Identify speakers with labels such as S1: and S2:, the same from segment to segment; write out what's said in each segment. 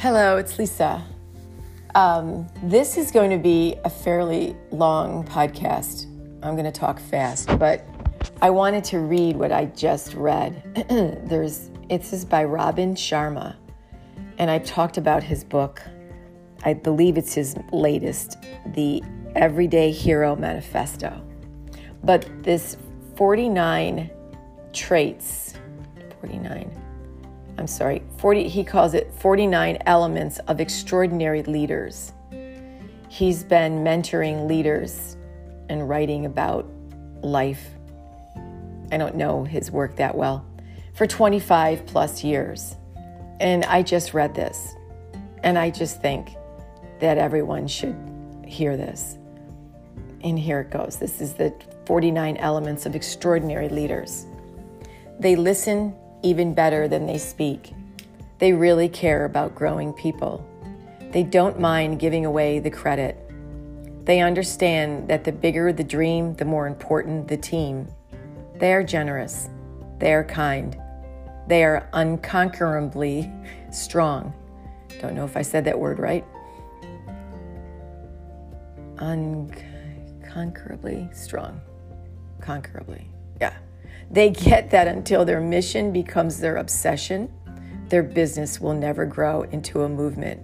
S1: Hello, it's Lisa. Um, this is going to be a fairly long podcast. I'm going to talk fast, but I wanted to read what I just read. There's it's is by Robin Sharma, and I've talked about his book. I believe it's his latest, The Everyday Hero Manifesto. But this 49 traits, 49 I'm sorry, 40, he calls it 49 elements of extraordinary leaders. He's been mentoring leaders and writing about life. I don't know his work that well for 25 plus years. And I just read this, and I just think that everyone should hear this. And here it goes. This is the 49 elements of extraordinary leaders. They listen even better than they speak. They really care about growing people. They don't mind giving away the credit. They understand that the bigger the dream, the more important the team. They are generous. They are kind. They are unconquerably strong. Don't know if I said that word right. Unconquerably strong. Conquerably. Yeah. They get that until their mission becomes their obsession, their business will never grow into a movement.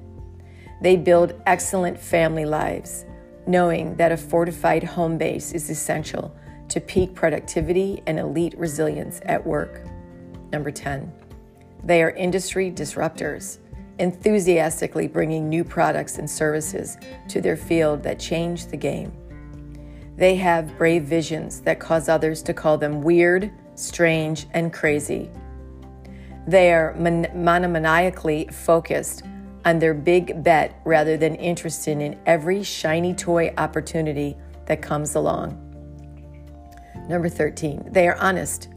S1: They build excellent family lives, knowing that a fortified home base is essential to peak productivity and elite resilience at work. Number 10, they are industry disruptors, enthusiastically bringing new products and services to their field that change the game. They have brave visions that cause others to call them weird, strange, and crazy. They are man- monomaniacally focused on their big bet rather than interested in every shiny toy opportunity that comes along. Number 13, they are honest,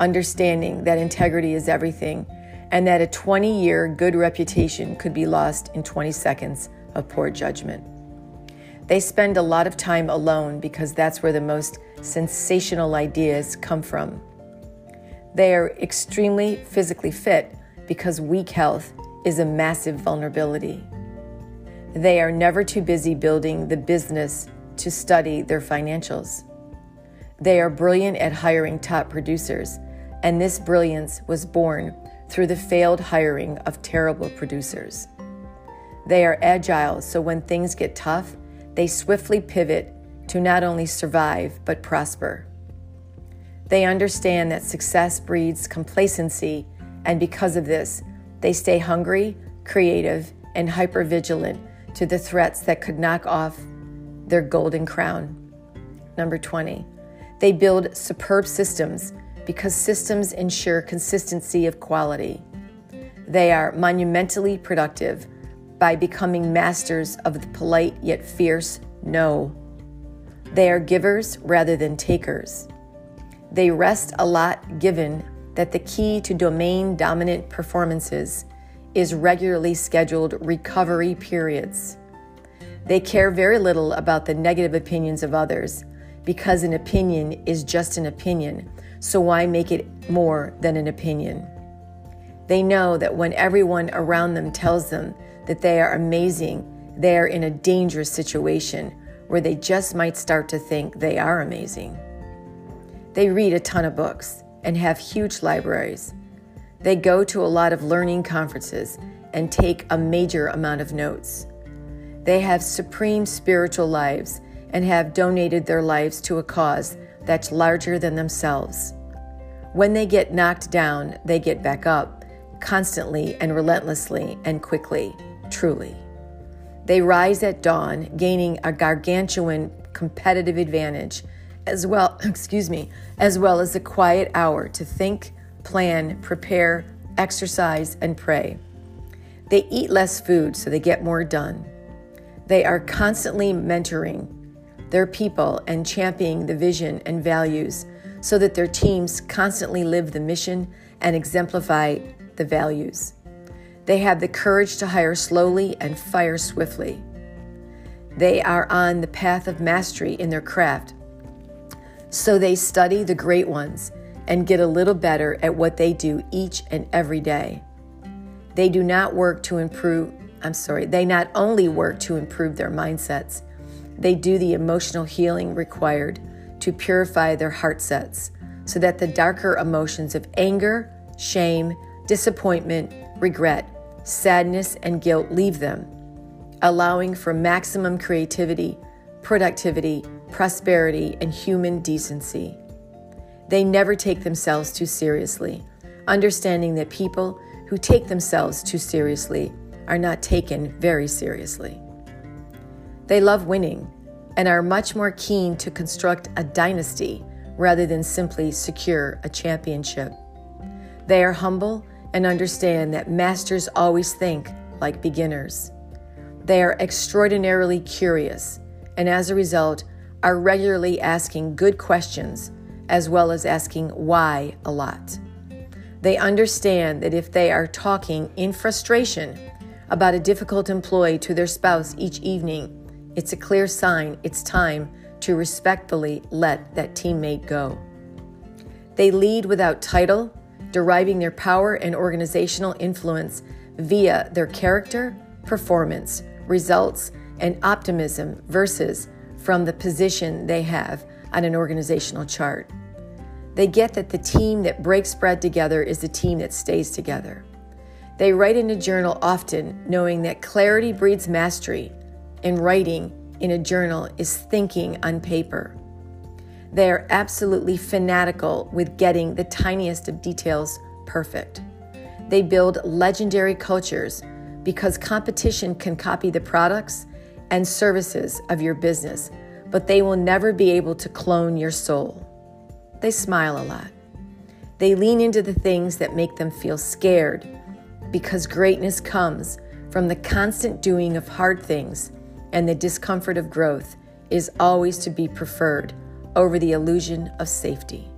S1: understanding that integrity is everything and that a 20 year good reputation could be lost in 20 seconds of poor judgment. They spend a lot of time alone because that's where the most sensational ideas come from. They are extremely physically fit because weak health is a massive vulnerability. They are never too busy building the business to study their financials. They are brilliant at hiring top producers, and this brilliance was born through the failed hiring of terrible producers. They are agile, so when things get tough, they swiftly pivot to not only survive, but prosper. They understand that success breeds complacency, and because of this, they stay hungry, creative, and hypervigilant to the threats that could knock off their golden crown. Number 20, they build superb systems because systems ensure consistency of quality. They are monumentally productive by becoming masters of the polite yet fierce no. They are givers rather than takers. They rest a lot given that the key to domain dominant performances is regularly scheduled recovery periods. They care very little about the negative opinions of others because an opinion is just an opinion, so why make it more than an opinion? They know that when everyone around them tells them that they are amazing, they are in a dangerous situation where they just might start to think they are amazing. They read a ton of books and have huge libraries. They go to a lot of learning conferences and take a major amount of notes. They have supreme spiritual lives and have donated their lives to a cause that's larger than themselves. When they get knocked down, they get back up constantly and relentlessly and quickly truly. They rise at dawn, gaining a gargantuan competitive advantage, as well, excuse me, as well as a quiet hour to think, plan, prepare, exercise, and pray. They eat less food so they get more done. They are constantly mentoring their people and championing the vision and values so that their teams constantly live the mission and exemplify the values. They have the courage to hire slowly and fire swiftly. They are on the path of mastery in their craft. So they study the great ones and get a little better at what they do each and every day. They do not work to improve I'm sorry, they not only work to improve their mindsets, they do the emotional healing required to purify their heart sets so that the darker emotions of anger, shame, disappointment, regret, sadness, and guilt leave them, allowing for maximum creativity, productivity, prosperity, and human decency. They never take themselves too seriously, understanding that people who take themselves too seriously are not taken very seriously. They love winning and are much more keen to construct a dynasty rather than simply secure a championship. They are humble and understand that masters always think like beginners. They are extraordinarily curious and as a result are regularly asking good questions as well as asking why a lot. They understand that if they are talking in frustration about a difficult employee to their spouse each evening, it's a clear sign it's time to respectfully let that teammate go. They lead without title, deriving their power and organizational influence via their character, performance, results, and optimism versus from the position they have on an organizational chart. They get that the team that breaks bread together is the team that stays together. They write in a journal often, knowing that clarity breeds mastery, and writing in a journal is thinking on paper. They are absolutely fanatical with getting the tiniest of details perfect. They build legendary cultures because competition can copy the products and services of your business, but they will never be able to clone your soul. They smile a lot. They lean into the things that make them feel scared because greatness comes from the constant doing of hard things, and the discomfort of growth is always to be preferred over the illusion of safety.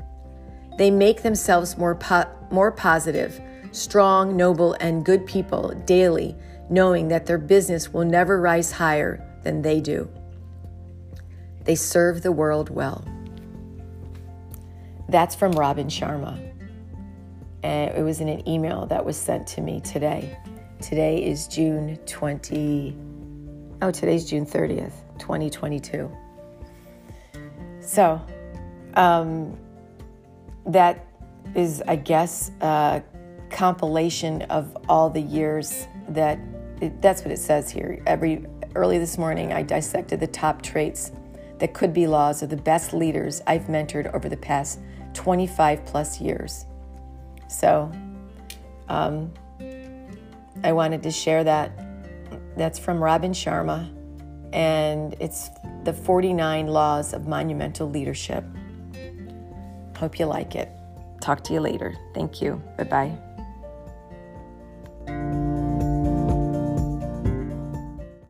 S1: They make themselves more, po- more positive, strong, noble, and good people daily, knowing that their business will never rise higher than they do. They serve the world well. That's from Robin Sharma. And it was in an email that was sent to me today. Today is June 20. Oh, today's June 30th, 2022. So, um, that is, I guess, a compilation of all the years that it, that's what it says here. Every early this morning, I dissected the top traits that could be laws of the best leaders I've mentored over the past 25 plus years. So um, I wanted to share that. That's from Robin Sharma, and it's the 49 Laws of Monumental Leadership. Hope you like it. Talk to you later. Thank you. Bye bye.